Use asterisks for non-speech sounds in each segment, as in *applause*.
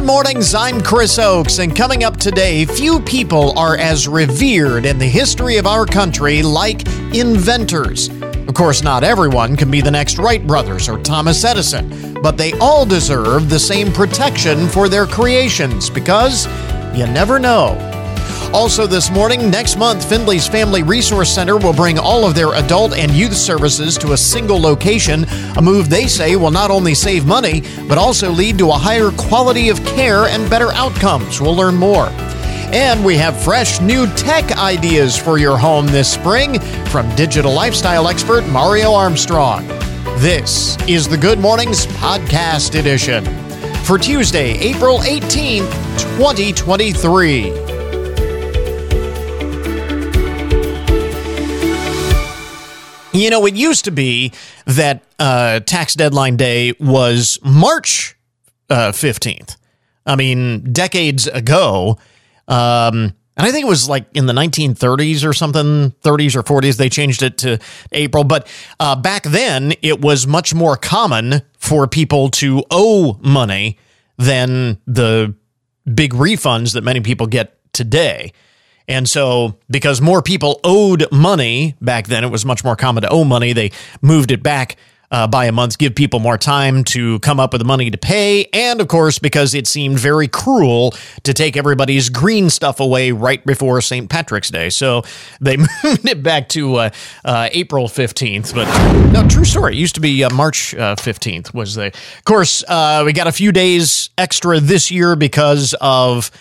Good mornings, I'm Chris Oakes, and coming up today, few people are as revered in the history of our country like inventors. Of course, not everyone can be the next Wright brothers or Thomas Edison, but they all deserve the same protection for their creations because you never know. Also, this morning, next month, Findlay's Family Resource Center will bring all of their adult and youth services to a single location, a move they say will not only save money, but also lead to a higher quality of care and better outcomes. We'll learn more. And we have fresh new tech ideas for your home this spring from digital lifestyle expert Mario Armstrong. This is the Good Mornings Podcast Edition for Tuesday, April 18th, 2023. You know, it used to be that uh, tax deadline day was March uh, 15th. I mean, decades ago. Um, and I think it was like in the 1930s or something, 30s or 40s, they changed it to April. But uh, back then, it was much more common for people to owe money than the big refunds that many people get today. And so, because more people owed money back then, it was much more common to owe money. They moved it back uh, by a month, give people more time to come up with the money to pay. And of course, because it seemed very cruel to take everybody's green stuff away right before St. Patrick's Day. So they *laughs* moved it back to uh, uh, April 15th. But no, true story. It used to be uh, March 15th uh, was the. Of course, uh, we got a few days extra this year because of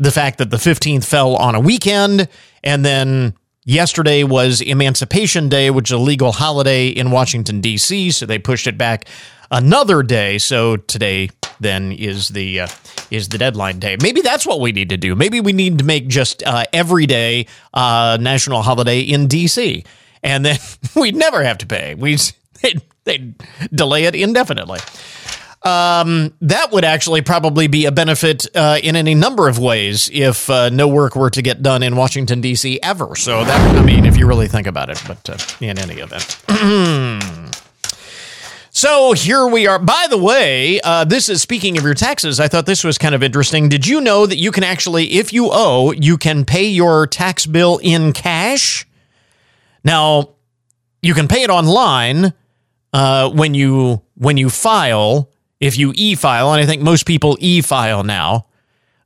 the fact that the 15th fell on a weekend and then yesterday was Emancipation Day, which is a legal holiday in Washington D.C., so they pushed it back another day. So today then is the uh, is the deadline day. Maybe that's what we need to do. Maybe we need to make just uh, every day uh, national holiday in D.C. and then *laughs* we'd never have to pay. We *laughs* they'd, they'd delay it indefinitely um, that would actually probably be a benefit uh, in any number of ways if uh, no work were to get done in Washington D.C. ever. So that, I mean, if you really think about it, but uh, in any event. *clears throat* So here we are. By the way, uh, this is speaking of your taxes. I thought this was kind of interesting. Did you know that you can actually, if you owe, you can pay your tax bill in cash? Now, you can pay it online uh, when you when you file if you e file, and I think most people e file now,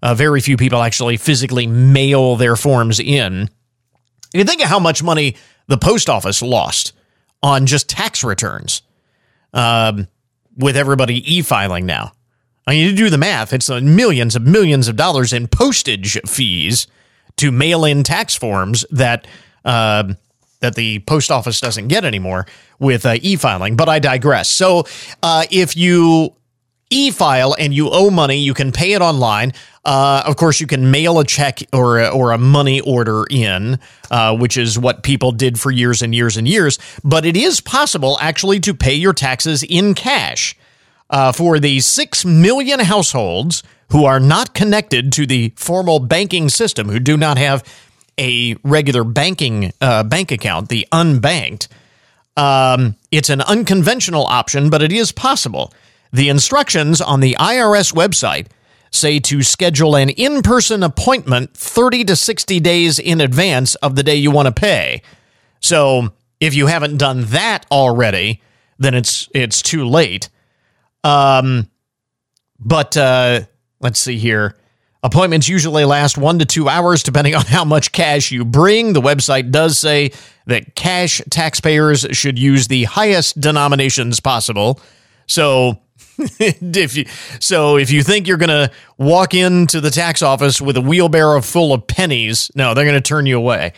uh, very few people actually physically mail their forms in. You think of how much money the post office lost on just tax returns um, with everybody e filing now. I mean, you do the math, it's uh, millions of millions of dollars in postage fees to mail in tax forms that. Uh, that the post office doesn't get anymore with uh, e-filing, but I digress. So, uh, if you e-file and you owe money, you can pay it online. Uh, of course, you can mail a check or a, or a money order in, uh, which is what people did for years and years and years. But it is possible actually to pay your taxes in cash. Uh, for the 6 million households who are not connected to the formal banking system, who do not have a regular banking uh, bank account, the unbanked, um, it's an unconventional option, but it is possible. The instructions on the IRS website say to schedule an in person appointment 30 to 60 days in advance of the day you want to pay. So if you haven't done that already, then it's it's too late. Um, but uh, let's see here. Appointments usually last one to two hours, depending on how much cash you bring. The website does say that cash taxpayers should use the highest denominations possible. So *laughs* if you, so if you think you're going to walk into the tax office with a wheelbarrow full of pennies, no, they're going to turn you away.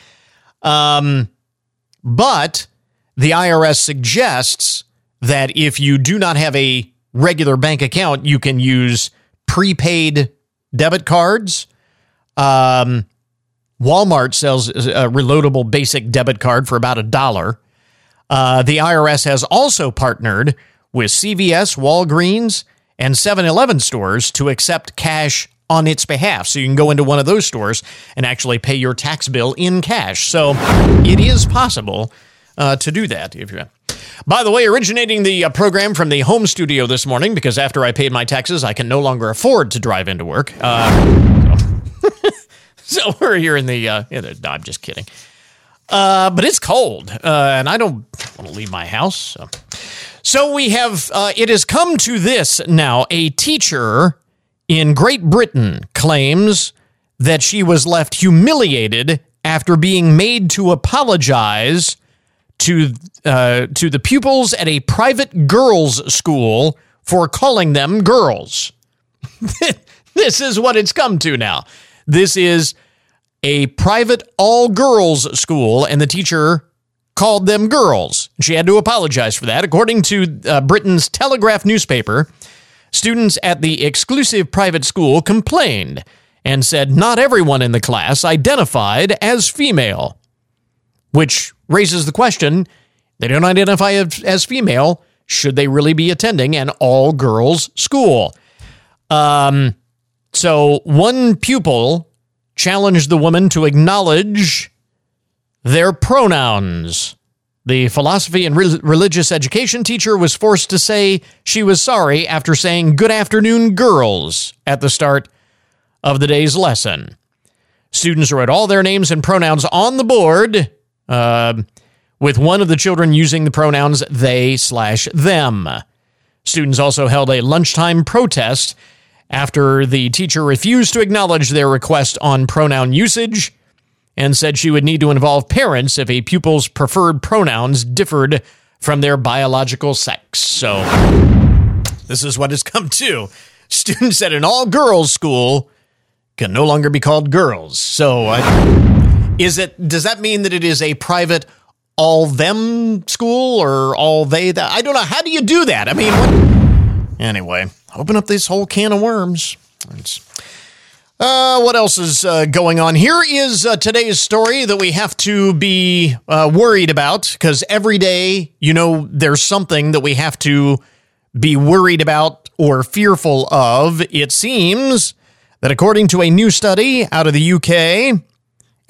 Um, but the IRS suggests that if you do not have a regular bank account, you can use prepaid debit cards. Um, Walmart sells a reloadable basic debit card for about a dollar. Uh, the IRS has also partnered with CVS, Walgreens, and 7 Eleven stores to accept cash on its behalf. So you can go into one of those stores and actually pay your tax bill in cash. So it is possible uh, to do that if you By the way, originating the uh, program from the home studio this morning because after I paid my taxes, I can no longer afford to drive into work. Uh, so. *laughs* so. we're here in the. Uh, no, I'm just kidding. Uh, but it's cold, uh, and I don't want to leave my house. So, so we have. Uh, it has come to this now. A teacher in Great Britain claims that she was left humiliated after being made to apologize to uh, to the pupils at a private girls' school for calling them girls. *laughs* this is what it's come to now. This is a private all girls school, and the teacher called them girls. She had to apologize for that. According to uh, Britain's Telegraph newspaper, students at the exclusive private school complained and said not everyone in the class identified as female, which raises the question they don't identify as female. Should they really be attending an all girls school? Um, so one pupil challenged the woman to acknowledge their pronouns. The philosophy and re- religious education teacher was forced to say she was sorry after saying good afternoon, girls, at the start of the day's lesson. Students wrote all their names and pronouns on the board, uh, with one of the children using the pronouns they slash them. Students also held a lunchtime protest after the teacher refused to acknowledge their request on pronoun usage and said she would need to involve parents if a pupil's preferred pronouns differed from their biological sex. So, this is what has *laughs* come to. Students at an all girls school can no longer be called girls. So, is it does that mean that it is a private all them school or all they that? I don't know. How do you do that? I mean, what? anyway, open up this whole can of worms. Uh, what else is uh, going on? Here is uh, today's story that we have to be uh, worried about because every day, you know, there's something that we have to be worried about or fearful of. It seems that according to a new study out of the UK,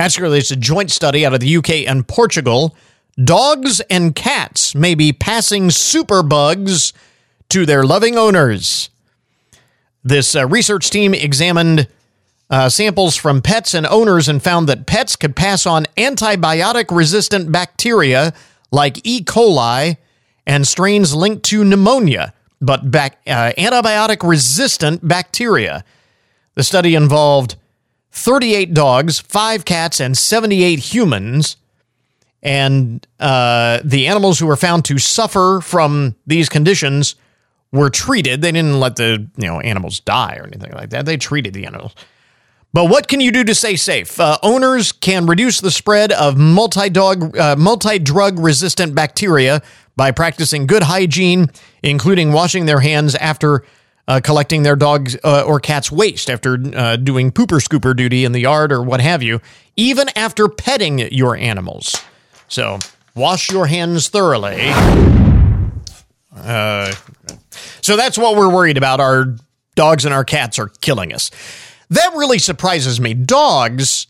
actually, it's a joint study out of the UK and Portugal, dogs and cats may be passing superbugs to their loving owners. This uh, research team examined uh, samples from pets and owners and found that pets could pass on antibiotic resistant bacteria like E. coli and strains linked to pneumonia, but uh, antibiotic resistant bacteria. The study involved 38 dogs, 5 cats, and 78 humans. And uh, the animals who were found to suffer from these conditions were treated. They didn't let the you know animals die or anything like that. They treated the animals. But what can you do to stay safe? Uh, owners can reduce the spread of multi-dog, uh, multi-drug resistant bacteria by practicing good hygiene, including washing their hands after uh, collecting their dog's uh, or cat's waste after uh, doing pooper scooper duty in the yard or what have you, even after petting your animals. So wash your hands thoroughly. Uh, so that's what we're worried about. Our dogs and our cats are killing us. That really surprises me. Dogs,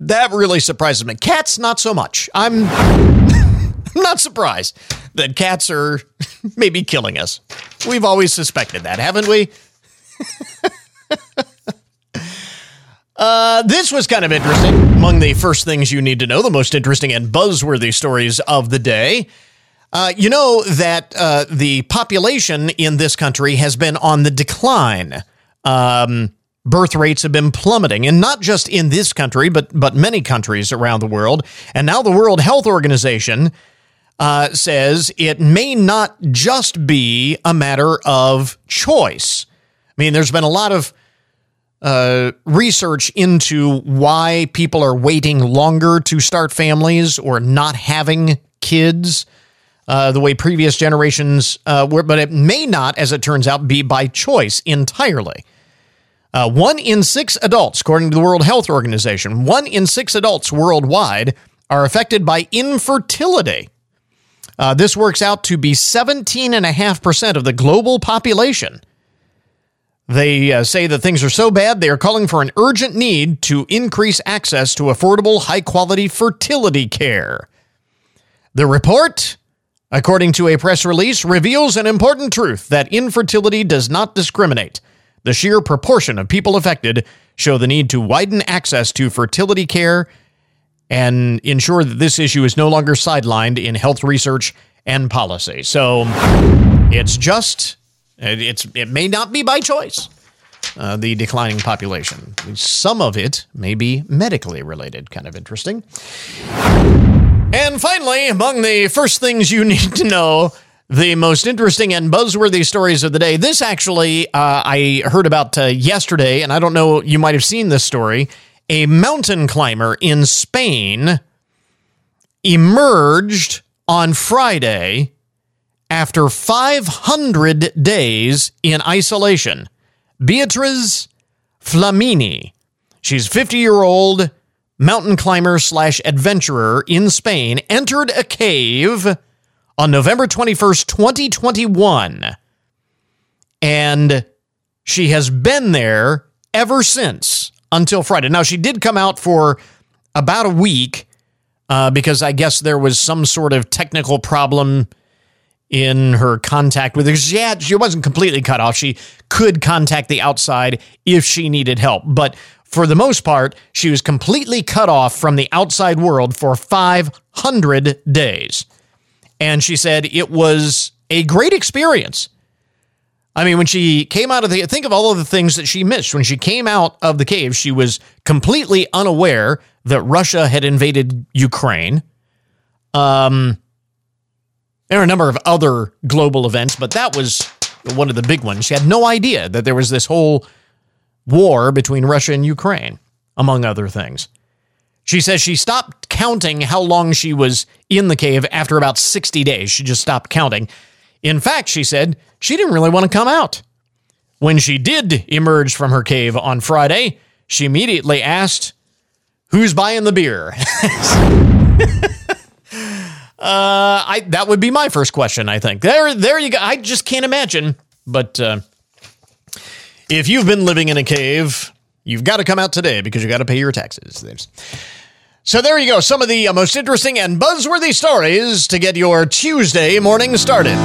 that really surprises me. Cats, not so much. I'm *laughs* not surprised that cats are *laughs* maybe killing us. We've always suspected that, haven't we? *laughs* uh, this was kind of interesting. Among the first things you need to know, the most interesting and buzzworthy stories of the day. Uh, you know that uh, the population in this country has been on the decline. Um, birth rates have been plummeting, and not just in this country, but but many countries around the world. And now the World Health Organization uh, says it may not just be a matter of choice. I mean, there's been a lot of uh, research into why people are waiting longer to start families or not having kids. Uh, the way previous generations uh, were, but it may not, as it turns out, be by choice entirely. Uh, one in six adults, according to the World Health Organization, one in six adults worldwide are affected by infertility. Uh, this works out to be 17.5% of the global population. They uh, say that things are so bad, they are calling for an urgent need to increase access to affordable, high quality fertility care. The report according to a press release, reveals an important truth that infertility does not discriminate. The sheer proportion of people affected show the need to widen access to fertility care and ensure that this issue is no longer sidelined in health research and policy. So it's just it's it may not be by choice. Uh, the declining population. Some of it may be medically related. Kind of interesting. And finally, among the first things you need to know, the most interesting and buzzworthy stories of the day. This actually, uh, I heard about uh, yesterday, and I don't know, you might have seen this story. A mountain climber in Spain emerged on Friday after 500 days in isolation. Beatriz Flamini. She's 50 year old mountain climber slash adventurer in Spain, entered a cave on November 21st, 2021. And she has been there ever since until Friday. Now, she did come out for about a week uh, because I guess there was some sort of technical problem in her contact with her. She, had, she wasn't completely cut off. She could contact the outside if she needed help. But for the most part, she was completely cut off from the outside world for 500 days. And she said it was a great experience. I mean, when she came out of the, think of all of the things that she missed. When she came out of the cave, she was completely unaware that Russia had invaded Ukraine. Um, there are a number of other global events, but that was one of the big ones. She had no idea that there was this whole war between Russia and Ukraine, among other things. She says she stopped counting how long she was in the cave after about 60 days. She just stopped counting. In fact, she said she didn't really want to come out. When she did emerge from her cave on Friday, she immediately asked, Who's buying the beer? *laughs* Uh, I that would be my first question. I think there, there you go. I just can't imagine. But uh, if you've been living in a cave, you've got to come out today because you got to pay your taxes. So there you go. Some of the uh, most interesting and buzzworthy stories to get your Tuesday morning started.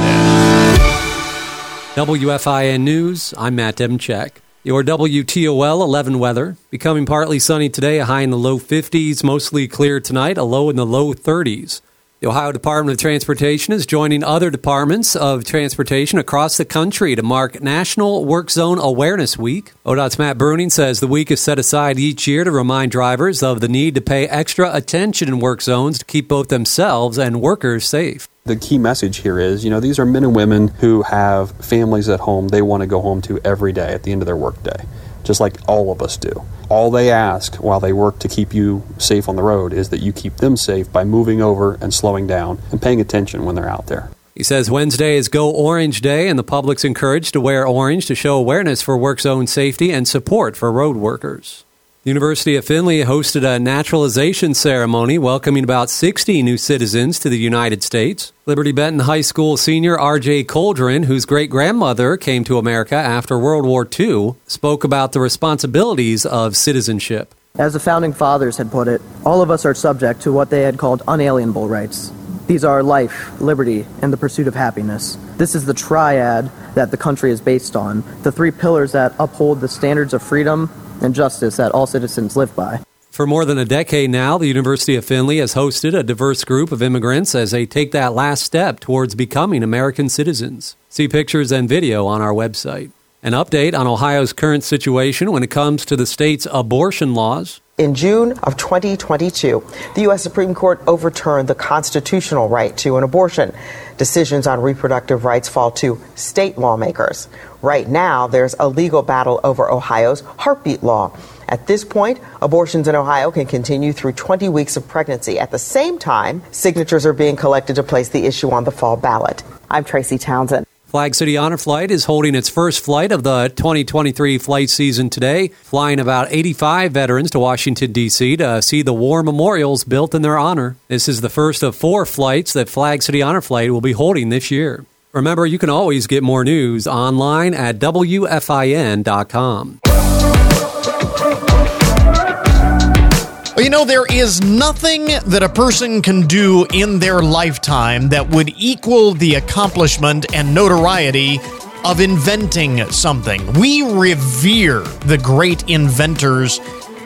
WFIN News. I'm Matt Demchek. Your WTOL 11 weather. Becoming partly sunny today, a high in the low 50s, mostly clear tonight, a low in the low 30s. The Ohio Department of Transportation is joining other departments of transportation across the country to mark National Work Zone Awareness Week. ODOT's Matt Bruning says the week is set aside each year to remind drivers of the need to pay extra attention in work zones to keep both themselves and workers safe. The key message here is, you know, these are men and women who have families at home they want to go home to every day at the end of their workday just like all of us do. All they ask while they work to keep you safe on the road is that you keep them safe by moving over and slowing down and paying attention when they're out there. He says Wednesday is Go Orange Day, and the public's encouraged to wear orange to show awareness for work zone safety and support for road workers. The University of Findlay hosted a naturalization ceremony welcoming about 60 new citizens to the United States. Liberty Benton High School senior R.J. Coldren, whose great grandmother came to America after World War II, spoke about the responsibilities of citizenship. As the founding fathers had put it, all of us are subject to what they had called unalienable rights. These are life, liberty, and the pursuit of happiness. This is the triad that the country is based on, the three pillars that uphold the standards of freedom, and justice that all citizens live by. For more than a decade now, the University of Findlay has hosted a diverse group of immigrants as they take that last step towards becoming American citizens. See pictures and video on our website. An update on Ohio's current situation when it comes to the state's abortion laws. In June of 2022, the U.S. Supreme Court overturned the constitutional right to an abortion. Decisions on reproductive rights fall to state lawmakers. Right now, there's a legal battle over Ohio's heartbeat law. At this point, abortions in Ohio can continue through 20 weeks of pregnancy. At the same time, signatures are being collected to place the issue on the fall ballot. I'm Tracy Townsend. Flag City Honor Flight is holding its first flight of the 2023 flight season today, flying about 85 veterans to Washington, D.C. to see the war memorials built in their honor. This is the first of four flights that Flag City Honor Flight will be holding this year. Remember, you can always get more news online at WFIN.com. You know, there is nothing that a person can do in their lifetime that would equal the accomplishment and notoriety of inventing something. We revere the great inventors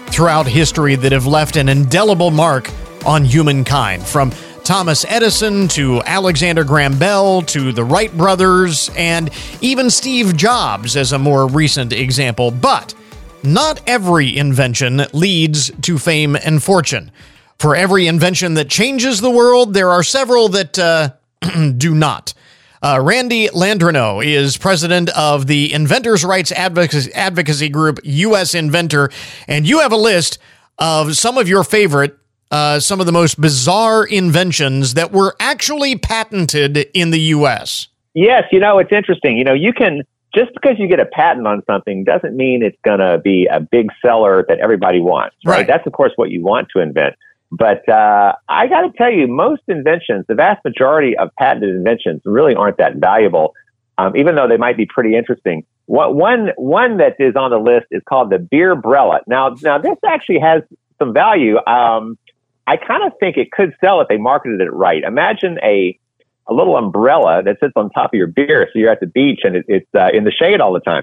throughout history that have left an indelible mark on humankind, from Thomas Edison to Alexander Graham Bell to the Wright brothers, and even Steve Jobs as a more recent example. But not every invention leads to fame and fortune. For every invention that changes the world, there are several that uh, *clears throat* do not. Uh, Randy Landreneau is president of the Inventors' Rights Advocacy, Advocacy Group, U.S. Inventor, and you have a list of some of your favorite, uh, some of the most bizarre inventions that were actually patented in the U.S. Yes, you know, it's interesting. You know, you can just because you get a patent on something doesn't mean it's going to be a big seller that everybody wants, right? right? That's, of course, what you want to invent. But uh, I got to tell you, most inventions, the vast majority of patented inventions, really aren't that valuable, um, even though they might be pretty interesting. What, one one that is on the list is called the beer brella. Now, now this actually has some value. Um, I kind of think it could sell if they marketed it right. Imagine a a little umbrella that sits on top of your beer, so you're at the beach and it, it's uh, in the shade all the time.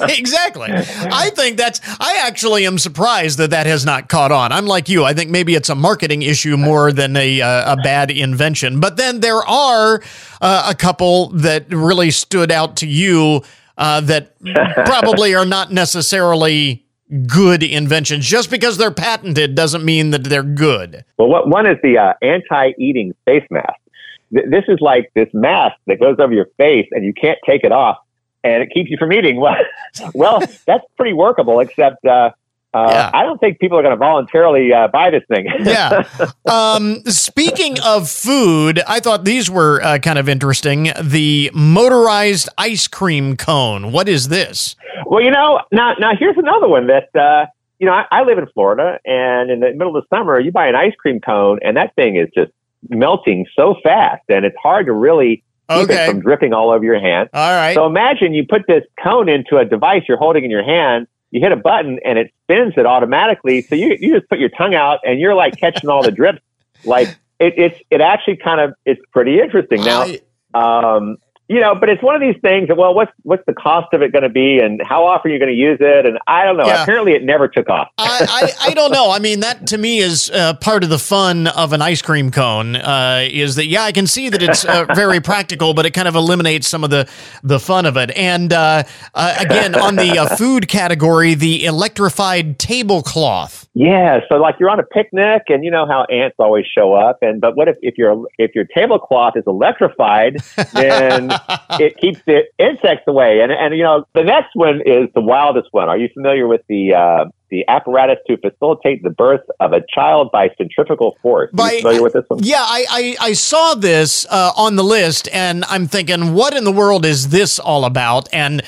*laughs* *laughs* exactly. I think that's. I actually am surprised that that has not caught on. I'm like you. I think maybe it's a marketing issue more than a uh, a bad invention. But then there are uh, a couple that really stood out to you uh, that *laughs* probably are not necessarily good inventions. Just because they're patented doesn't mean that they're good. Well, what, one is the uh, anti-eating face mask this is like this mask that goes over your face and you can't take it off and it keeps you from eating. *laughs* Well, well, that's pretty workable, except, uh, uh, yeah. I don't think people are going to voluntarily uh, buy this thing. *laughs* yeah. Um, speaking of food, I thought these were uh, kind of interesting. The motorized ice cream cone. What is this? Well, you know, now now here's another one that uh, you know I, I live in Florida, and in the middle of the summer, you buy an ice cream cone, and that thing is just melting so fast, and it's hard to really keep okay. it from dripping all over your hand. All right. So imagine you put this cone into a device you're holding in your hand. You hit a button and it spins it automatically. So you you just put your tongue out and you're like catching all the drips. Like it, it's it actually kind of it's pretty interesting. Now, um, you know, but it's one of these things that, well, what's what's the cost of it going to be, and how often are you going to use it? And I don't know. Yeah. Apparently, it never took off. I, I, I, don't know. I mean, that to me is uh, part of the fun of an ice cream cone. Uh, is that yeah, I can see that it's uh, very practical, but it kind of eliminates some of the the fun of it. And uh, uh, again, on the uh, food category, the electrified tablecloth. Yeah, so like you're on a picnic, and you know how ants always show up, and but what if if your if your tablecloth is electrified, then *laughs* *laughs* it keeps the insects away. And and you know the next one is the wildest one. Are you familiar with the uh, the apparatus to facilitate the birth of a child by centrifugal force? Are you familiar with this one? Yeah, I I, I saw this uh, on the list, and I'm thinking, what in the world is this all about? And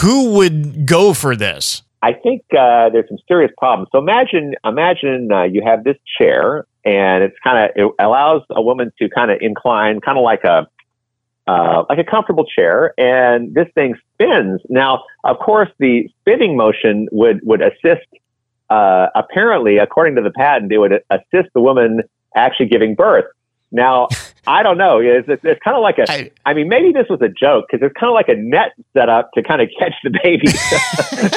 who would go for this? I think uh, there's some serious problems. So imagine, imagine uh, you have this chair, and it's kind of it allows a woman to kind of incline, kind of like a uh, like a comfortable chair, and this thing spins. Now, of course, the spinning motion would would assist. Uh, apparently, according to the patent, it would assist the woman actually giving birth. Now, I don't know. It's, it's, it's kind of like a. I, I mean, maybe this was a joke because it's kind of like a net set up to kind of catch the baby. *laughs*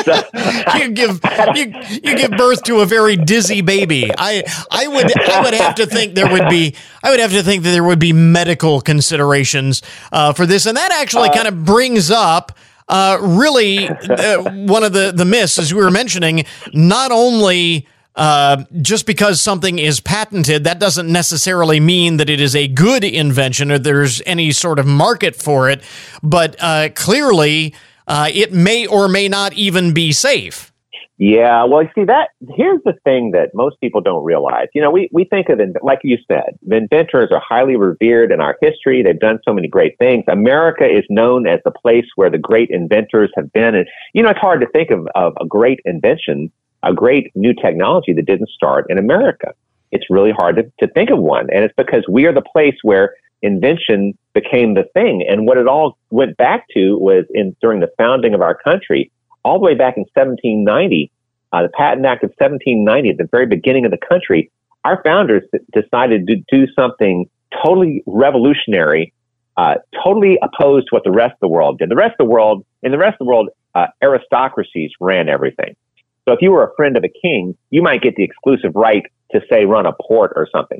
so, *laughs* you give you, you give birth to a very dizzy baby. I I would I would have to think there would be I would have to think that there would be medical considerations uh, for this, and that actually uh, kind of brings up. Uh, really, *laughs* uh, one of the the myths, as we were mentioning, not only uh, just because something is patented, that doesn't necessarily mean that it is a good invention or there's any sort of market for it. But uh, clearly, uh, it may or may not even be safe. Yeah, well, you see that here's the thing that most people don't realize. You know, we, we think of like you said, inventors are highly revered in our history. They've done so many great things. America is known as the place where the great inventors have been. And, you know, it's hard to think of, of a great invention a great new technology that didn't start in America. It's really hard to, to think of one. And it's because we are the place where invention became the thing. And what it all went back to was in during the founding of our country, all the way back in 1790, uh, the Patent Act of 1790, at the very beginning of the country, our founders decided to do something totally revolutionary, uh, totally opposed to what the rest of the world did. The rest of the world, in the rest of the world, uh, aristocracies ran everything. So if you were a friend of a king, you might get the exclusive right to say run a port or something.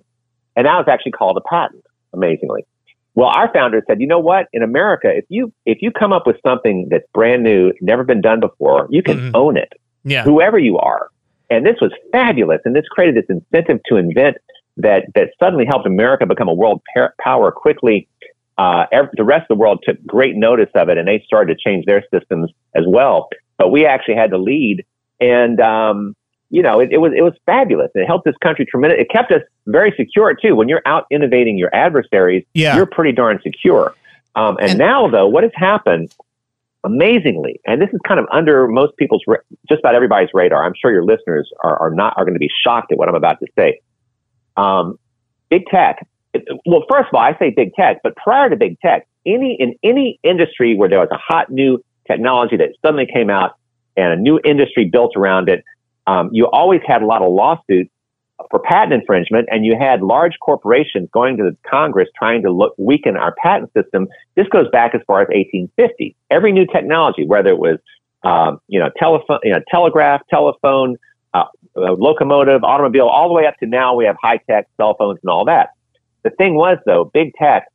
And that was actually called a patent, amazingly. Well, our founders said, you know what? In America, if you if you come up with something that's brand new, never been done before, you can mm-hmm. own it. Yeah. Whoever you are. And this was fabulous. And this created this incentive to invent that, that suddenly helped America become a world power quickly. Uh, every, the rest of the world took great notice of it and they started to change their systems as well. But we actually had to lead. And, um, you know, it, it, was, it was fabulous. It helped this country tremendously. It kept us very secure too. When you're out innovating your adversaries, yeah. you're pretty darn secure. Um, and, and now though, what has happened amazingly, and this is kind of under most people's, just about everybody's radar. I'm sure your listeners are, are not are going to be shocked at what I'm about to say. Um, big tech. Well, first of all, I say big tech, but prior to big tech, any in any industry where there was a hot new technology that suddenly came out and a new industry built around it, um, you always had a lot of lawsuits for patent infringement, and you had large corporations going to Congress trying to look, weaken our patent system. This goes back as far as 1850. Every new technology, whether it was um, you know telephone, you know telegraph, telephone, uh, uh, locomotive, automobile, all the way up to now we have high tech cell phones and all that. The thing was though, big tech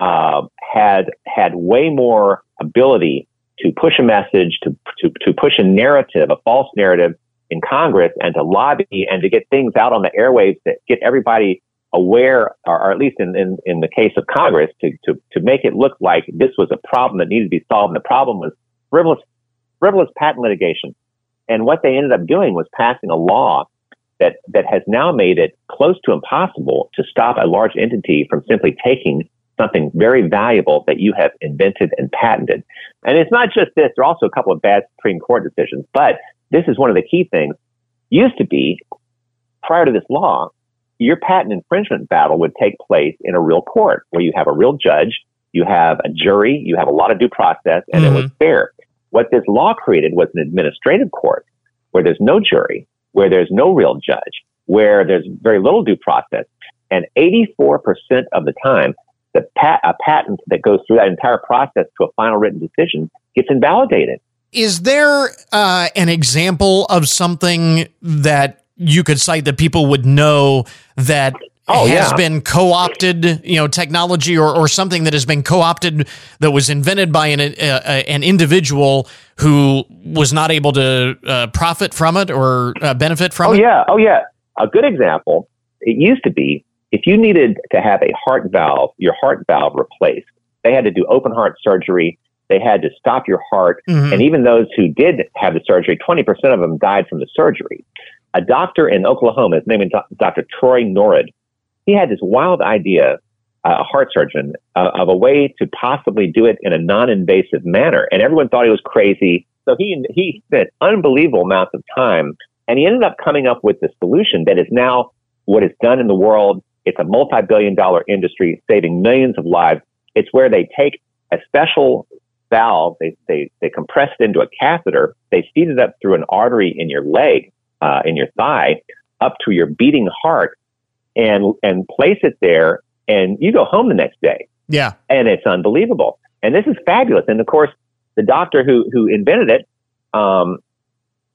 uh, had had way more ability to push a message, to, to to push a narrative, a false narrative in Congress and to lobby and to get things out on the airwaves that get everybody aware, or, or at least in, in, in, the case of Congress, to, to, to make it look like this was a problem that needed to be solved. And the problem was frivolous, frivolous patent litigation. And what they ended up doing was passing a law that, that has now made it close to impossible to stop a large entity from simply taking something very valuable that you have invented and patented. And it's not just this. There are also a couple of bad Supreme Court decisions, but this is one of the key things, used to be prior to this law, your patent infringement battle would take place in a real court where you have a real judge, you have a jury, you have a lot of due process, and mm-hmm. it was mm-hmm. fair. What this law created was an administrative court where there's no jury, where there's no real judge, where there's very little due process. And 84% of the time, the pat- a patent that goes through that entire process to a final written decision gets invalidated. Is there uh, an example of something that you could cite that people would know that oh, has yeah. been co-opted, you know, technology or, or something that has been co-opted that was invented by an uh, uh an individual who was not able to uh, profit from it or uh, benefit from oh, it? Oh yeah, oh yeah. A good example. It used to be if you needed to have a heart valve, your heart valve replaced, they had to do open heart surgery they had to stop your heart. Mm-hmm. And even those who did have the surgery, 20% of them died from the surgery. A doctor in Oklahoma, his name is Dr. Troy Norred, he had this wild idea, uh, a heart surgeon, uh, of a way to possibly do it in a non-invasive manner. And everyone thought he was crazy. So he, he spent unbelievable amounts of time and he ended up coming up with the solution that is now what is done in the world. It's a multi-billion dollar industry saving millions of lives. It's where they take a special valve, they, they, they compress it into a catheter, they feed it up through an artery in your leg, uh, in your thigh, up to your beating heart, and, and place it there, and you go home the next day. Yeah. And it's unbelievable. And this is fabulous. And of course, the doctor who, who invented it um,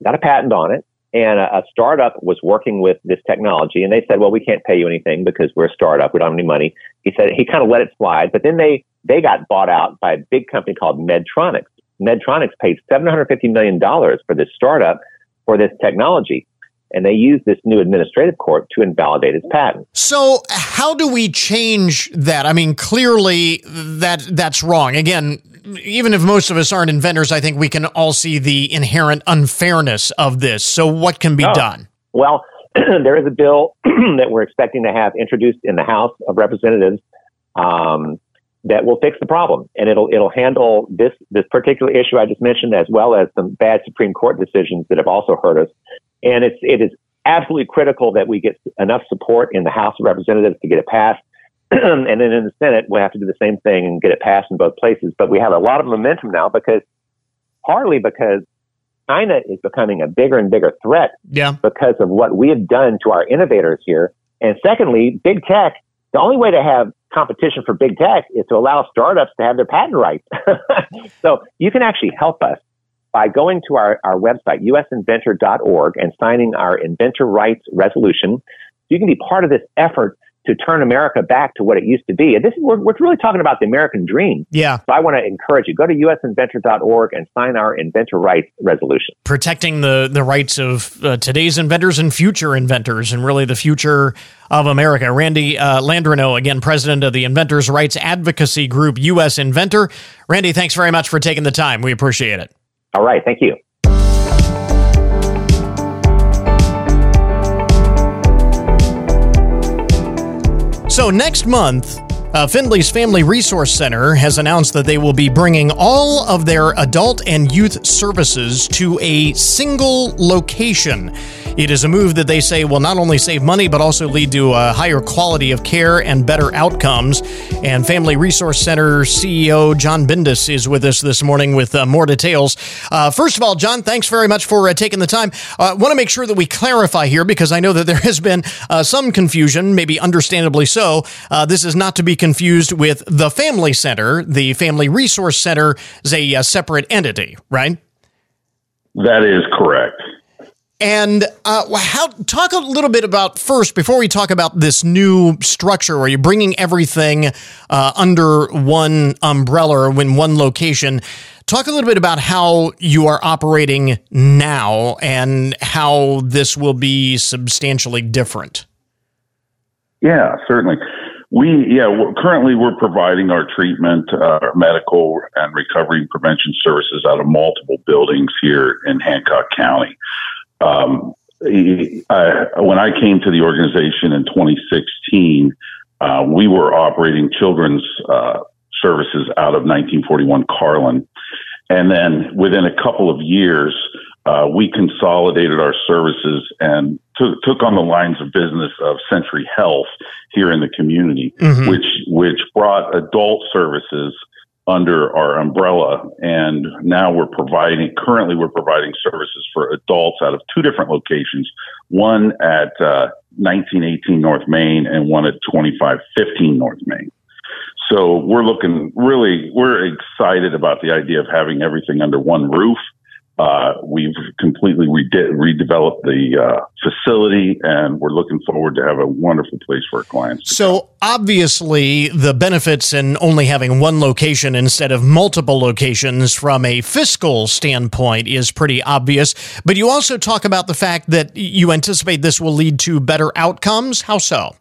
got a patent on it. And a, a, startup was working with this technology, and they said, "Well, we can't pay you anything because we're a startup. We don't have any money." He said he kind of let it slide, but then they they got bought out by a big company called Medtronics. Medtronics paid $750 million for this startup for this technology. And they used this new administrative court to invalidate his patent. So, how do we change that? I mean, clearly that that's wrong. Again, even if most of us aren't inventors, I think we can all see the inherent unfairness of this. So, what can be oh. done? Well, *clears throat* there is a bill *clears throat* that we're expecting to have introduced in the House of Representatives um, that will fix the problem and it'll it'll handle this this particular issue I just mentioned as well as some bad Supreme Court decisions that have also hurt us. And it's it is absolutely critical that we get enough support in the House of Representatives to get it passed. *clears throat* and then in the Senate, we'll have to do the same thing and get it passed in both places. But we have a lot of momentum now because partly because China is becoming a bigger and bigger threat yeah. because of what we have done to our innovators here. And secondly, big tech, the only way to have competition for big tech is to allow startups to have their patent rights. *laughs* so you can actually help us by going to our, our website, usinventor.org, and signing our inventor rights resolution. You can be part of this effort to turn America back to what it used to be. And this is, we're, we're really talking about the American dream. Yeah. So I want to encourage you, go to usinventor.org and sign our inventor rights resolution. Protecting the, the rights of uh, today's inventors and future inventors and really the future of America. Randy uh, Landreneau, again, president of the Inventors' Rights Advocacy Group, U.S. Inventor. Randy, thanks very much for taking the time. We appreciate it. All right. Thank you. So, next month, uh, Findlay's Family Resource Center has announced that they will be bringing all of their adult and youth services to a single location. It is a move that they say will not only save money, but also lead to a higher quality of care and better outcomes. And Family Resource Center CEO John Bindus is with us this morning with uh, more details. Uh, first of all, John, thanks very much for uh, taking the time. I uh, want to make sure that we clarify here because I know that there has been uh, some confusion, maybe understandably so. Uh, this is not to be confused with the Family Center. The Family Resource Center is a separate entity, right? That is correct. And uh, how talk a little bit about first before we talk about this new structure where you're bringing everything uh, under one umbrella or in one location. Talk a little bit about how you are operating now and how this will be substantially different. Yeah, certainly. We yeah currently we're providing our treatment, uh, medical and recovery and prevention services out of multiple buildings here in Hancock County. Um, I, when I came to the organization in 2016, uh, we were operating children's uh, services out of 1941 Carlin. And then within a couple of years, uh, we consolidated our services and took, took on the lines of business of Century Health here in the community, mm-hmm. which which brought adult services under our umbrella. And now we're providing, currently we're providing services for adults out of two different locations, one at uh, 1918 North Main and one at 2515 North Main. So we're looking really, we're excited about the idea of having everything under one roof uh, we've completely rede- redeveloped the uh, facility, and we're looking forward to have a wonderful place for our clients. So, obviously, the benefits in only having one location instead of multiple locations from a fiscal standpoint is pretty obvious. But you also talk about the fact that you anticipate this will lead to better outcomes. How so?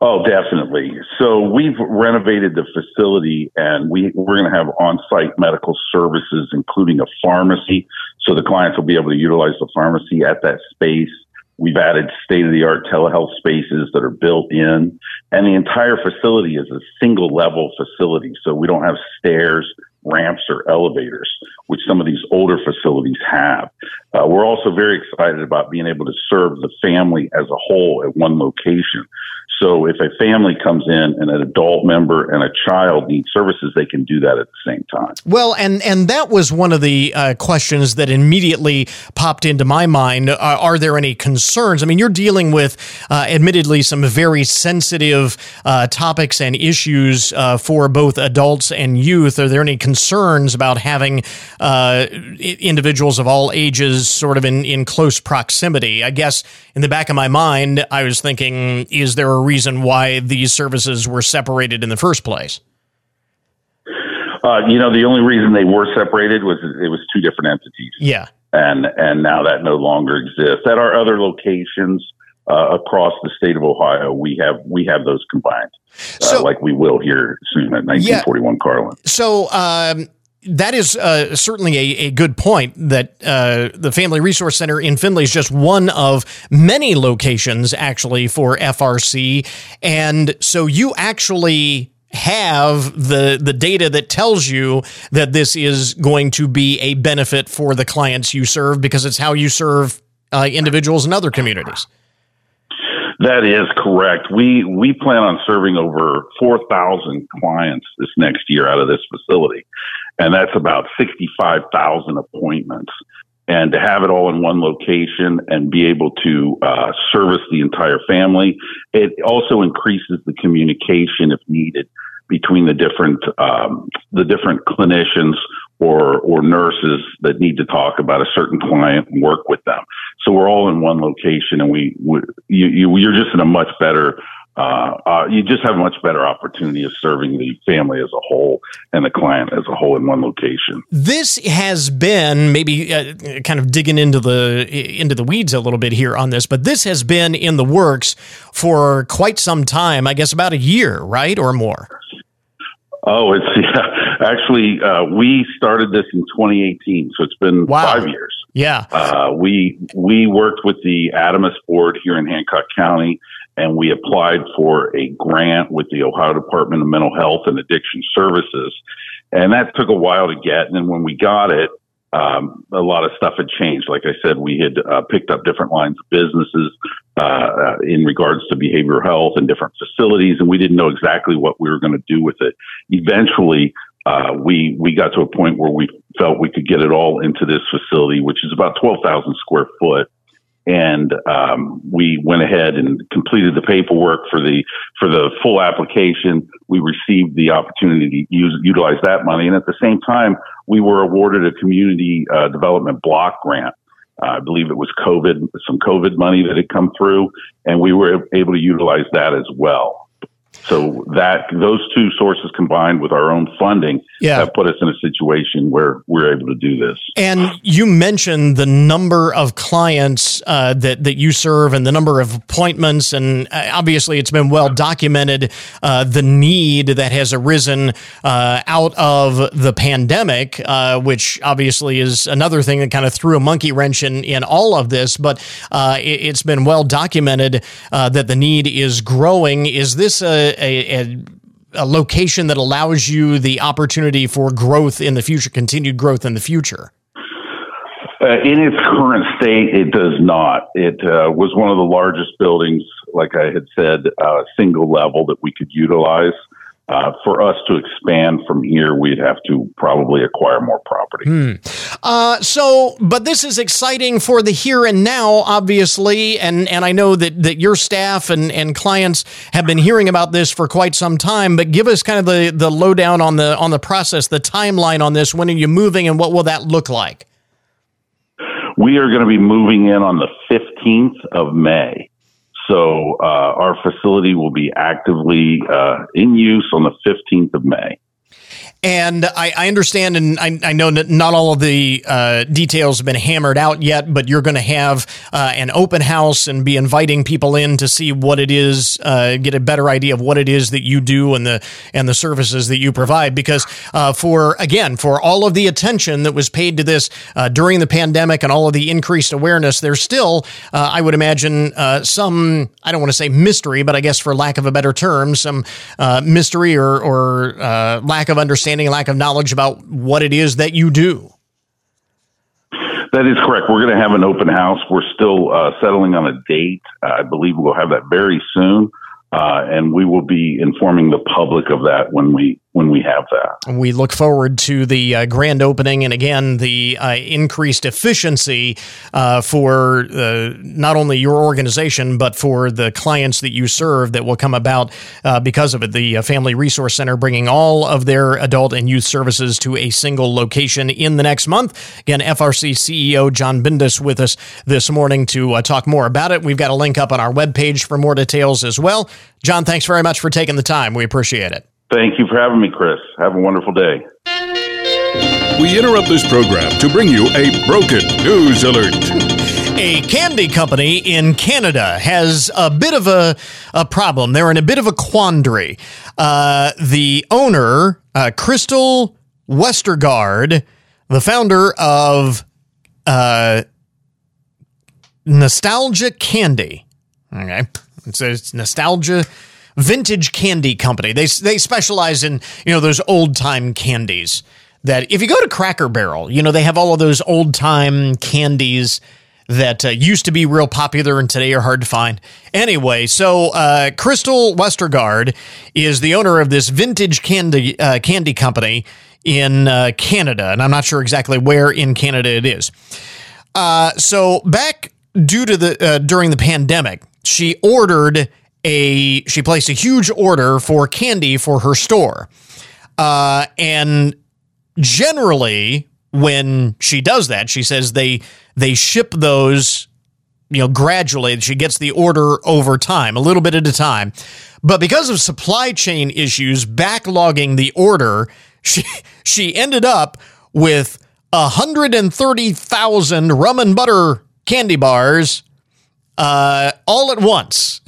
Oh, definitely. So we've renovated the facility and we, we're going to have on-site medical services, including a pharmacy. So the clients will be able to utilize the pharmacy at that space. We've added state-of-the-art telehealth spaces that are built in and the entire facility is a single level facility. So we don't have stairs, ramps or elevators, which some of these older facilities have. Uh, we're also very excited about being able to serve the family as a whole at one location. So if a family comes in and an adult member and a child need services, they can do that at the same time. Well, and and that was one of the uh, questions that immediately popped into my mind. Uh, are there any concerns? I mean, you're dealing with, uh, admittedly, some very sensitive uh, topics and issues uh, for both adults and youth. Are there any concerns about having uh, individuals of all ages sort of in in close proximity? I guess in the back of my mind, I was thinking, is there a reason why these services were separated in the first place? Uh, you know, the only reason they were separated was it was two different entities. Yeah, and and now that no longer exists. At our other locations uh, across the state of Ohio, we have we have those combined, uh, so, like we will here soon at 1941 yeah, Carlin. So. Um, that is uh, certainly a, a, good point that uh, the Family Resource Center in Findlay is just one of many locations actually for FRC. And so you actually have the the data that tells you that this is going to be a benefit for the clients you serve because it's how you serve uh, individuals in other communities. That is correct. We we plan on serving over four thousand clients this next year out of this facility, and that's about 65,000 appointments. And to have it all in one location and be able to uh, service the entire family, it also increases the communication if needed between the different um, the different clinicians or or nurses that need to talk about a certain client and work with them. So we're all in one location, and we, we you, you you're just in a much better uh, uh, you just have a much better opportunity of serving the family as a whole and the client as a whole in one location. This has been maybe uh, kind of digging into the into the weeds a little bit here on this, but this has been in the works for quite some time. I guess about a year, right, or more. Oh, it's *laughs* yeah. Actually, uh, we started this in 2018, so it's been wow. five years. Yeah. Uh, we we worked with the ADAMHS board here in Hancock County, and we applied for a grant with the Ohio Department of Mental Health and Addiction Services, and that took a while to get. And then when we got it, um, a lot of stuff had changed. Like I said, we had uh, picked up different lines of businesses uh, uh, in regards to behavioral health and different facilities, and we didn't know exactly what we were going to do with it. Eventually, uh, we we got to a point where we felt we could get it all into this facility, which is about twelve thousand square foot and um, we went ahead and completed the paperwork for the for the full application. We received the opportunity to use utilize that money, and at the same time, we were awarded a community uh, development block grant. Uh, I believe it was COVID, some COVID money that had come through, and we were able to utilize that as well. So that those two sources combined with our own funding yeah. have put us in a situation where we're able to do this. And you mentioned the number of clients uh, that that you serve and the number of appointments, and uh, obviously it's been well documented uh, the need that has arisen uh, out of the pandemic, uh, which obviously is another thing that kind of threw a monkey wrench in in all of this. But uh, it, has been well documented that the need is growing. Is this a a, a a location that allows you the opportunity for growth in the future, continued growth in the future? Uh, in its current state, it does not. It uh, was one of the largest buildings, like I had said, uh, single level that we could utilize. Uh, for us to expand from here, we'd have to probably acquire more property. Hmm. Uh, so, but this is exciting for the here and now, obviously, and and I know that that your staff and and clients have been hearing about this for quite some time. But give us kind of the the lowdown on the on the process, the timeline on this. When are you moving, and what will that look like? We are going to be moving in on the fifteenth of May. So uh, our facility will be actively uh, in use on the 15th of May. And I, I, understand, and I, I, know that not all of the uh, details have been hammered out yet, but you're going to have uh, an open house and be inviting people in to see what it is, uh, get a better idea of what it is that you do and the and the services that you provide. Because uh, for again, for all of the attention that was paid to this uh, during the pandemic and all of the increased awareness, there's still, uh, I would imagine, some I don't want to say mystery, but I guess for lack of a better term, some mystery or, or lack of understanding understanding, lack of knowledge about what it is that you do. That is correct. We're going to have an open house. We're still uh, settling on a date. I believe we'll have that very soon. Uh, and we will be informing the public of that when we when we have that. We look forward to the uh, grand opening and again the uh, increased efficiency uh, for uh, not only your organization but for the clients that you serve that will come about uh, because of it. The Family Resource Center bringing all of their adult and youth services to a single location in the next month. Again, FRC CEO John Bindus with us this morning to talk more about it. We've got a link up on our webpage for more details as well. John, thanks very much for taking the time. We appreciate it. Thank you for having me, Chris. Have a wonderful day. We interrupt this program to bring you a broken news alert. *laughs* A candy company in Canada has a bit of a, a problem. They're in a bit of a quandary. Uh, the owner, uh, Crystal Westergaard, the founder of uh, Nostalgia Candy, okay, it's, it's Nostalgia vintage candy company. They they specialize in you know those old time candies. That if you go to Cracker Barrel, you know they have all of those old time candies that uh, used to be real popular and today are hard to find. Anyway, so uh, Crystal Westergaard is the owner of this vintage candy uh, candy company in uh, Canada, and I'm not sure exactly where in Canada it is. Uh, so back due to the uh, during the pandemic, she ordered a she placed a huge order for candy for her store, uh, and generally when she does that, she says they they ship those you know gradually. She gets the order over time, a little bit at a time. But because of supply chain issues backlogging the order, *laughs* she she ended up with 130,000 rum and butter candy bars uh, all at once.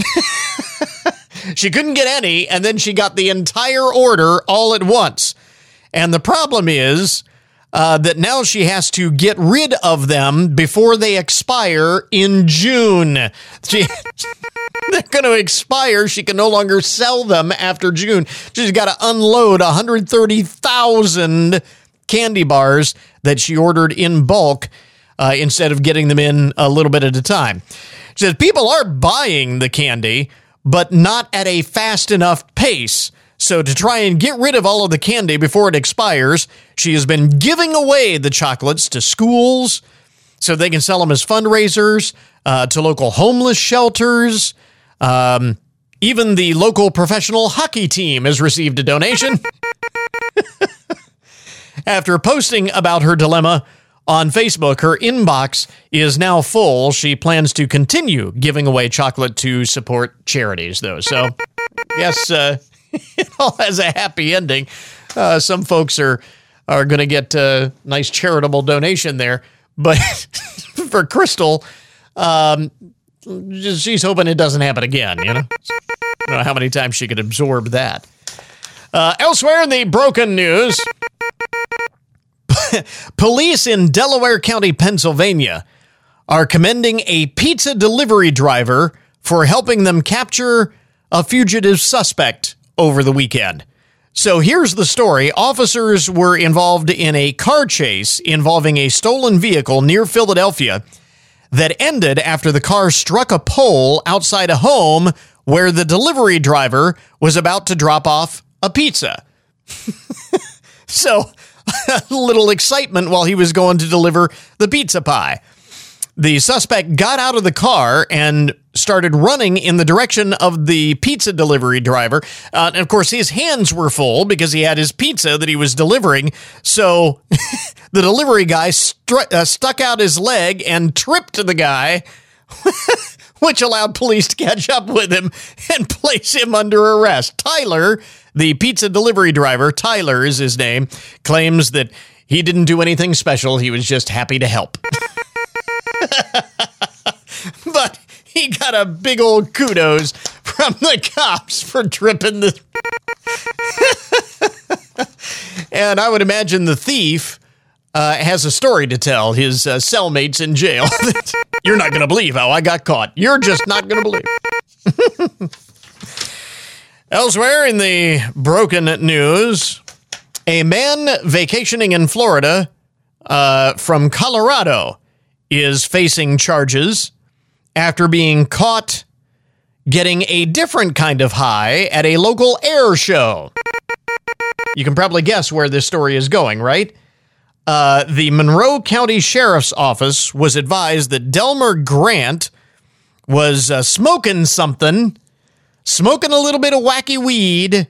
*laughs* she couldn't get any, and then she got the entire order all at once. And the problem is uh, that now she has to get rid of them before they expire in June. *laughs* She, *laughs* they're going to expire. She can no longer sell them after June. She's got to unload 130,000 candy bars that she ordered in bulk uh, instead of getting them in a little bit at a time. She says people are buying the candy, but not at a fast enough pace. So, to try and get rid of all of the candy before it expires, she has been giving away the chocolates to schools so they can sell them as fundraisers, uh, to local homeless shelters. Um, even the local professional hockey team has received a donation. *laughs* After posting about her dilemma on Facebook, her inbox is now full. She plans to continue giving away chocolate to support charities, though. So, yes, uh, *laughs* it all has a happy ending. Uh, some folks are are going to get a nice charitable donation there, but *laughs* for Crystal, um, she's hoping it doesn't happen again. You know, I don't know how many times she could absorb that. Uh, elsewhere in the broken news, *laughs* police in Delaware County, Pennsylvania, are commending a pizza delivery driver for helping them capture a fugitive suspect over the weekend. So here's the story. Officers were involved in a car chase involving a stolen vehicle near Philadelphia that ended after the car struck a pole outside a home where the delivery driver was about to drop off a pizza. *laughs* so, *laughs* little excitement while he was going to deliver the pizza pie. The suspect got out of the car and started running in the direction of the pizza delivery driver. Uh, and of course, his hands were full because he had his pizza that he was delivering. So *laughs* the delivery guy stru- uh, stuck out his leg and tripped the guy. *laughs* which allowed police to catch up with him and place him under arrest. Tyler, the pizza delivery driver, Tyler is his name, claims that he didn't do anything special. He was just happy to help. *laughs* but he got a big old kudos from the cops for tripping the. *laughs* and I would imagine the thief uh, has a story to tell his uh, cellmates in jail. *laughs* You're not going to believe how I got caught. You're just not going to believe. Elsewhere in the broken news, a man vacationing in Florida uh, from Colorado is facing charges after being caught getting a different kind of high at a local air show. You can probably guess where this story is going, right? Uh, the Monroe County Sheriff's Office was advised that Delmer Grant was uh, smoking something, smoking a little bit of wacky weed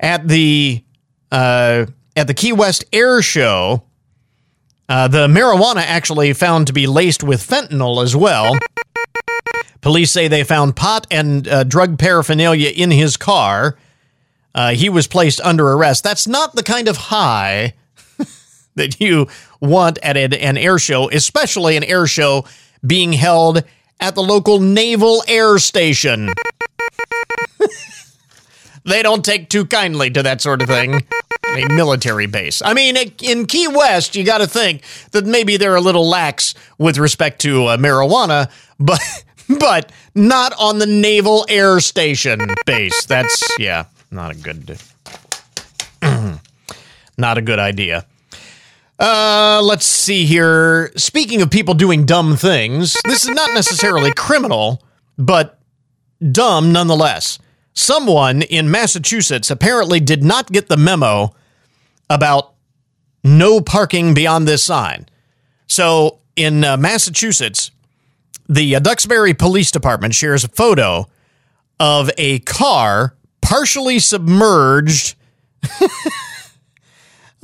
at the uh, at the Key West Air Show. Uh, the marijuana actually found to be laced with fentanyl as well. Police say they found pot and uh, drug paraphernalia in his car. Uh, he was placed under arrest. That's not the kind of high that you want at an air show, especially an air show being held at the local naval air station. *laughs* they don't take too kindly to that sort of thing. A military base. I mean, in Key West, you got to think that maybe they're a little lax with respect to uh, marijuana, *laughs* but but not on the Naval Air Station base. That's yeah, not a good, *clears throat* not a good idea. Uh, let's see here. Speaking of people doing dumb things, this is not necessarily criminal, but dumb nonetheless. Someone in Massachusetts apparently did not get the memo about no parking beyond this sign. So in uh, Massachusetts, the uh, Duxbury Police Department shares a photo of a car partially submerged *laughs*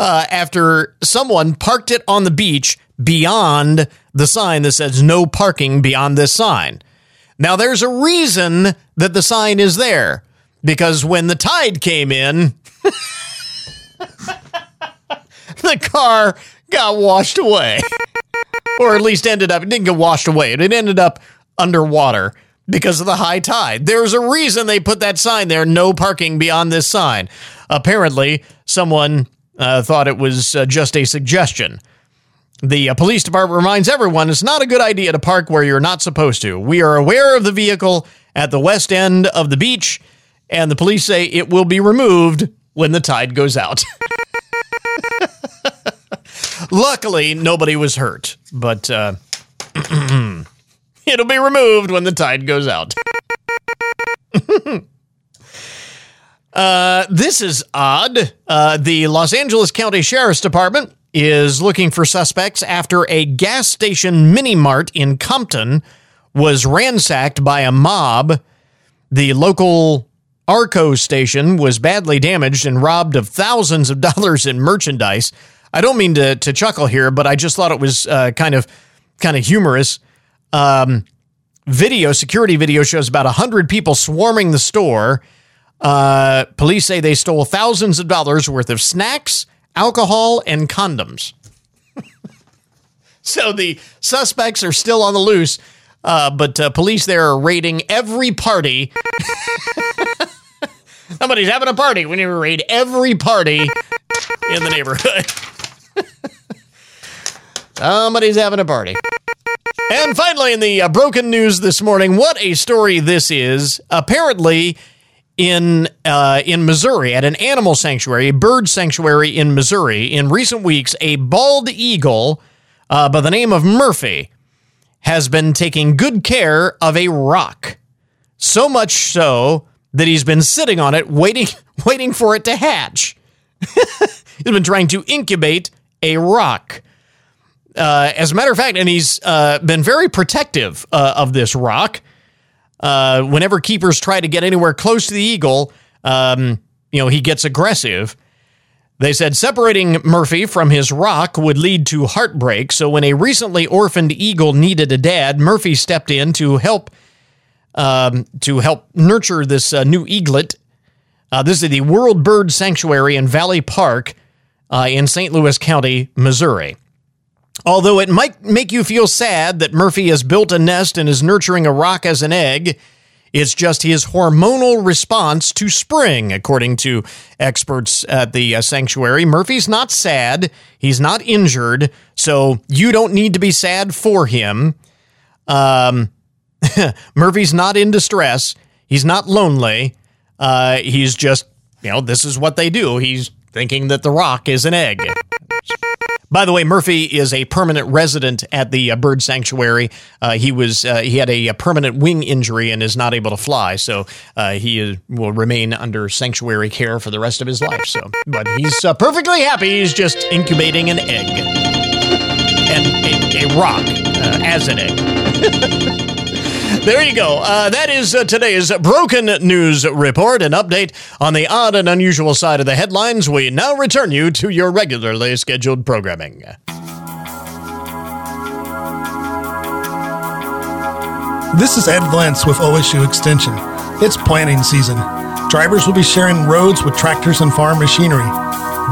uh, after someone parked it on the beach beyond the sign that says no parking beyond this sign. Now, there's a reason that the sign is there because when the tide came in, *laughs* the car got washed away. or at least ended up, it didn't get washed away. It ended up underwater because of the high tide. There's a reason they put that sign there no parking beyond this sign. Apparently, someone uh, thought it was uh, just a suggestion. The uh, police department reminds everyone it's not a good idea to park where you're not supposed to. We are aware of the vehicle at the west end of the beach, and the police say it will be removed when the tide goes out. *laughs* Luckily, nobody was hurt, but uh, *clears throat* it'll be removed when the tide goes out. *laughs* uh, this is odd. Uh, the Los Angeles County Sheriff's Department is looking for suspects after a gas station mini mart in Compton was ransacked by a mob. The local Arco station was badly damaged and robbed of thousands of *laughs* dollars in merchandise. I don't mean to, to chuckle here, but I just thought it was uh, kind of kind of humorous. Um, video security video shows about hundred people swarming the store. Uh, police say they stole thousands of dollars worth of snacks, alcohol, and condoms. *laughs* so the suspects are still on the loose, uh, but uh, police there are raiding every party. *laughs* Somebody's having a party. We need to raid every party in the neighborhood. *laughs* Somebody's having a party. And finally, in the uh, broken news this morning, what a story this is. Apparently, in uh, in Missouri, at an animal sanctuary, a bird sanctuary in Missouri, in recent weeks, a bald eagle uh, by the name of Murphy has been taking good care of a rock. So much so that he's been sitting on it, waiting, *laughs* waiting for it to hatch. *laughs* he's been trying to incubate a rock. Uh, as a matter of fact, and he's uh, been very protective uh, of this rock. Uh, whenever keepers try to get anywhere close to the eagle, um, you know, he gets aggressive. They said separating Murphy from his rock would lead to heartbreak. So when a recently orphaned eagle needed a dad, Murphy stepped in to help um, to help nurture this uh, new eaglet. Uh, this is the World Bird Sanctuary in Valley Park in St. Louis County, Missouri. Although it might make you feel sad that Murphy has built a nest and is nurturing a rock as an egg, it's just his hormonal response to spring, according to experts at the uh, sanctuary. Murphy's not sad. He's not injured. So you don't need to be sad for him. Um, *laughs* Murphy's not in distress. He's not lonely. Uh, he's just, you know, this is what they do. He's thinking that the rock is an egg. By the way, Murphy is a permanent resident at the uh, bird sanctuary. Uh, he was uh, he had a, a, permanent wing injury and is not able to fly, so uh, he is, will remain under sanctuary care for the rest of his life. So, but he's uh, perfectly happy. He's just incubating an egg and a, a rock uh, as an egg. *laughs* There you go. Uh, that is uh, today's Broken News Report, an update on the odd and unusual side of the headlines. We now return you to your regularly scheduled programming. This is Ed Lentz with OSU Extension. It's planting season. Drivers will be sharing roads with tractors and farm machinery.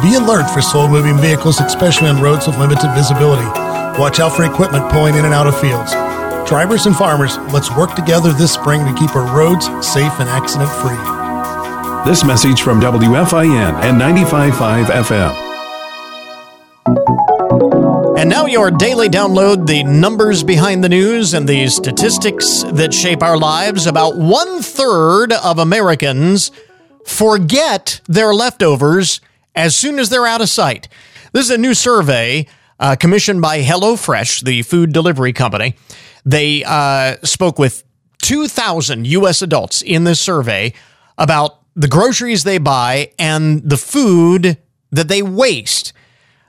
Be alert for slow moving vehicles, especially on roads with limited visibility. Watch out for equipment pulling in and out of fields. Drivers and farmers, let's work together this spring to keep our roads safe and accident free. This message from WFIN and 95.5 FM. And now your daily download the numbers behind the news and the statistics that shape our lives. About one third of Americans forget their leftovers as soon as they're out of sight. This is a new survey uh, commissioned by HelloFresh, the food delivery company. They uh, spoke with 2,000 U.S. adults in this survey about the groceries they buy and the food that they waste.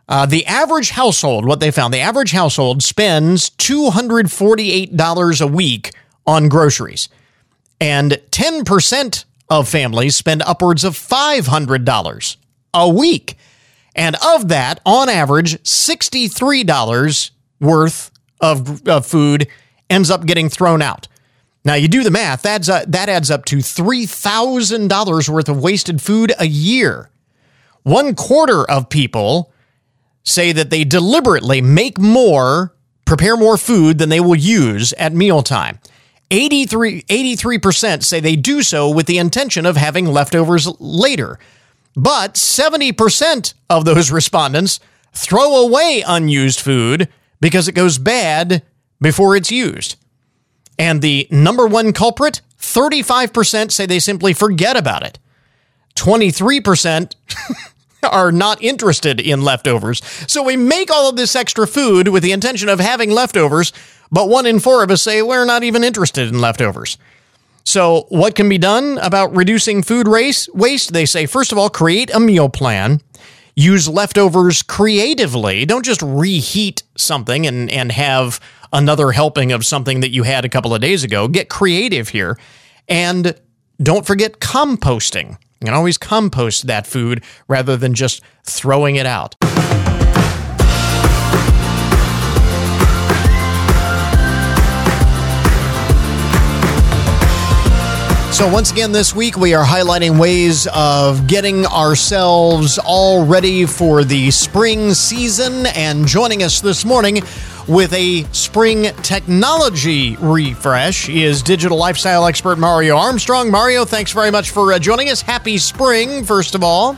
Uh, the average household, what they found, the average household spends $248 a week on groceries. And 10% of families spend upwards of $500 a week. And of that, on average, $63 worth of, of food ends up getting thrown out. Now you do the math, that's, uh, that adds up to $3,000 worth of wasted food a year. One quarter of people say that they deliberately make more, prepare more food than they will use at mealtime. 83, 83% say they do so with the intention of having leftovers later. But 70% of those respondents throw away unused food because it goes bad before it's used. And the number one culprit 35% say they simply forget about it. 23% *laughs* are not interested in leftovers. So we make all of this extra food with the intention of having leftovers, but one in four of us say we're not even interested in leftovers. So, what can be done about reducing food waste? They say, first of all, create a meal plan. Use leftovers creatively. Don't just reheat something and, and have another helping of something that you had a couple of days ago. Get creative here. And don't forget composting. You can always compost that food rather than just throwing it out. So, once again, this week we are highlighting ways of getting ourselves all ready for the spring season. And joining us this morning with a spring technology refresh is digital lifestyle expert Mario Armstrong. Mario, thanks very much for uh, joining us. Happy spring, first of all.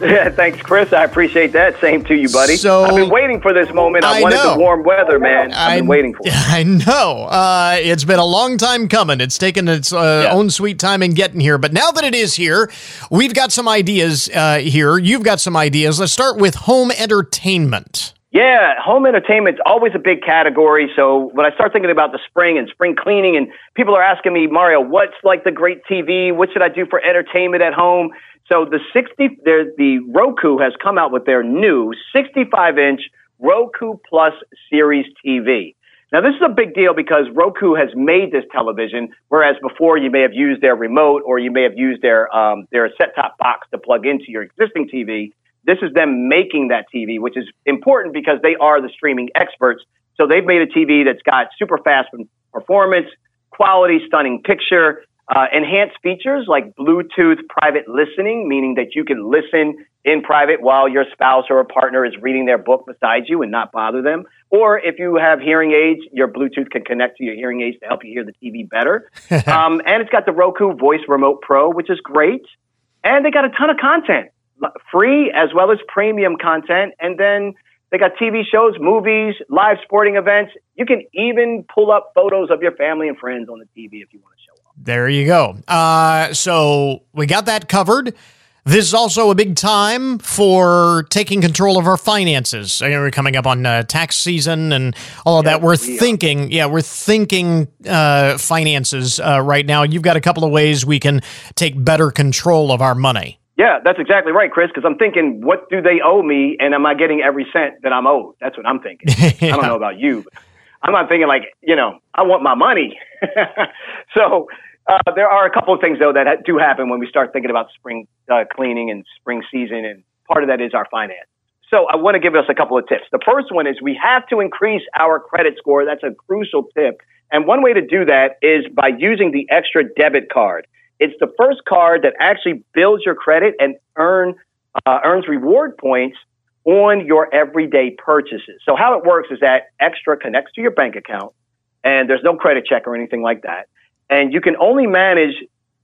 Yeah, thanks, Chris. I appreciate that. Same to you, buddy. So, I've been waiting for this moment. I, I wanted know. the warm weather, man. I've been waiting for it. *laughs* I know. Uh, it's been a long time coming. It's taken its uh, yeah. own sweet time in getting here. But now that it is here, we've got some ideas uh, here. You've got some ideas. Let's start with home entertainment. Yeah, home entertainment's always a big category. So when I start thinking about the spring and spring cleaning, and people are asking me, Mario, what's like the great TV? What should I do for entertainment at home? So the 60, the Roku has come out with their new 65 inch Roku Plus Series TV. Now, this is a big deal because Roku has made this television, whereas before you may have used their remote or you may have used their um, their set top box to plug into your existing TV. This is them making that TV, which is important because they are the streaming experts. So they've made a TV that's got super fast performance, quality, stunning picture, uh, enhanced features like Bluetooth private listening, meaning that you can listen in private while your spouse or a partner is reading their book beside you and not bother them. Or if you have hearing aids, your Bluetooth can connect to your hearing aids to help you hear the TV better. *laughs* um, and it's got the Roku Voice Remote Pro, which is great. And they got a ton of content, free as well as premium content. And then they got TV shows, movies, live sporting events. You can even pull up photos of your family and friends on the TV if you want to. There you go. Uh, so we got that covered. This is also a big time for taking control of our finances. You know, we're coming up on uh, tax season and all of that. We're thinking, yeah, we're thinking uh, finances uh, right now. You've got a couple of ways we can take better control of our money. Yeah, that's exactly right, Chris. Because I'm thinking, what do they owe me, and am I getting every cent that I'm owed? That's what I'm thinking. yeah. *laughs* I don't know about you, but I'm not thinking like, you know, I want my money. *laughs* so uh, there are a couple of things though that ha- do happen when we start thinking about spring uh, cleaning and spring season, and part of that is our finance. So I want to give us a couple of tips. The first one is we have to increase our credit score. That's a crucial tip. And one way to do that is by using the extra debit card. It's the first card that actually builds your credit and earn uh, earns reward points on your everyday purchases. So how it works is that extra connects to your bank account, and there's no credit check or anything like that, and you can only manage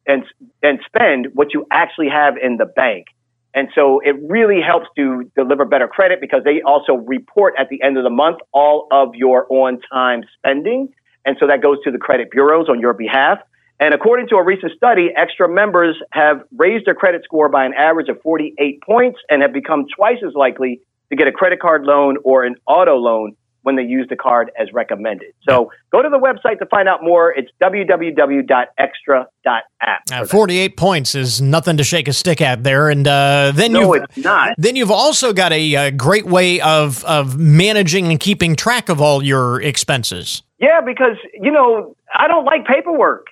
and and spend what you actually have in the bank. And so it really helps to deliver better credit because they also report at the end of the month all of your on time spending. And so that goes to the credit bureaus on your behalf. And according to a recent study, extra members have raised their credit score by an average of 48 points and have become twice as likely to get a credit card loan or an auto loan when they use the card as recommended. So go to the website to find out more. It's www.extra.app. Uh, 48 points is nothing to shake a stick at there. And uh, then No, you've, it's not. Then you've also got a, uh great way of, of managing and keeping track of all your expenses. Yeah, because you know I don't like paperwork.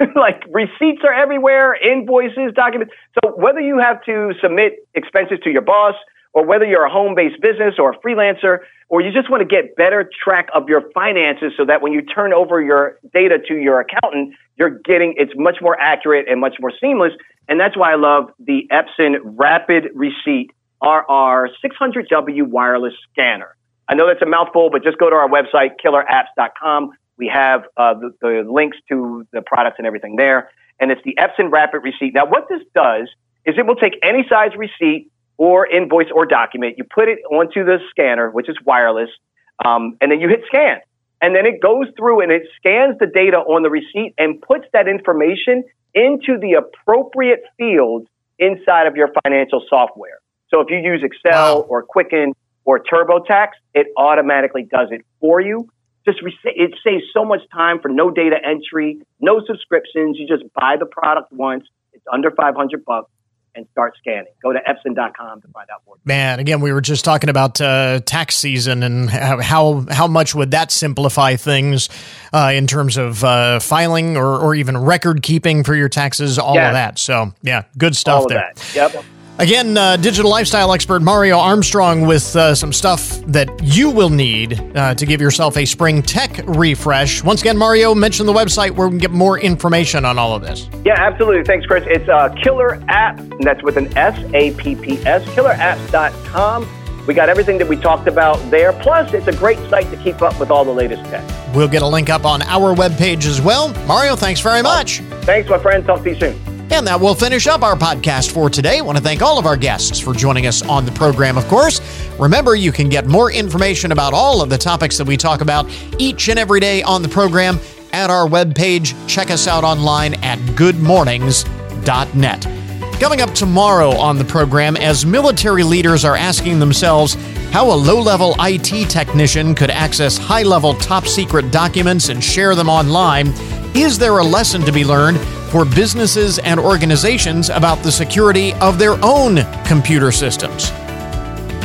*laughs* like receipts are everywhere, invoices, documents. So whether you have to submit expenses to your boss, or whether you're a home-based business or a freelancer, or you just want to get better track of your finances, so that when you turn over your data to your accountant, you're getting it's much more accurate and much more seamless. And that's why I love the Epson Rapid Receipt RR 600W wireless scanner. I know that's a mouthful, but just go to our website, killerapps.com. We have uh, the, the links to the products and everything there. And it's the Epson Rapid Receipt. Now, what this does is it will take any size receipt or invoice or document, you put it onto the scanner, which is wireless, um, and then you hit scan. And then it goes through and it scans the data on the receipt and puts that information into the appropriate fields inside of your financial software. So if you use Excel or Quicken or TurboTax, it automatically does it for you. Just re- it saves so much time for no data entry, no subscriptions. You just buy the product once. It's under 500 bucks and start scanning. Go to Epson.com to find out more. Man, again, we were just talking about uh, tax season and how how, much would that simplify things uh, in terms of uh, filing or, or even record keeping for your taxes, all Yes. of that. So, yeah, good stuff there. that. Yep. Again, uh, digital lifestyle expert Mario Armstrong with uh, some stuff that you will need uh, to give yourself a spring tech refresh. Once again, Mario, mention the website where we can get more information on all of this. Yeah, absolutely. Thanks, Chris. It's uh, Killer App, and that's with an S A P P S, killerapps.com. We got everything that we talked about there. Plus, it's a great site to keep up with all the latest tech. We'll get a link up on our webpage as well. Mario, thanks very much. Thanks, my friend. Talk to you soon. And that will finish up our podcast for today. I want to thank all of our guests for joining us on the program, of course. Remember, you can get more information about all of the topics that we talk about each and every day on the program at our webpage. Check us out online at goodmornings.net. Coming up tomorrow on the program, as military leaders are asking themselves how a low level IT technician could access high level top secret documents and share them online, is there a lesson to be learned for businesses and organizations about the security of their own computer systems?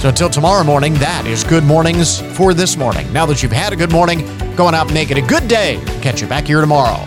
So until tomorrow morning, that is Good Mornings for this morning. Now that you've had a good morning, go on out and make it a good day. Catch you back here tomorrow.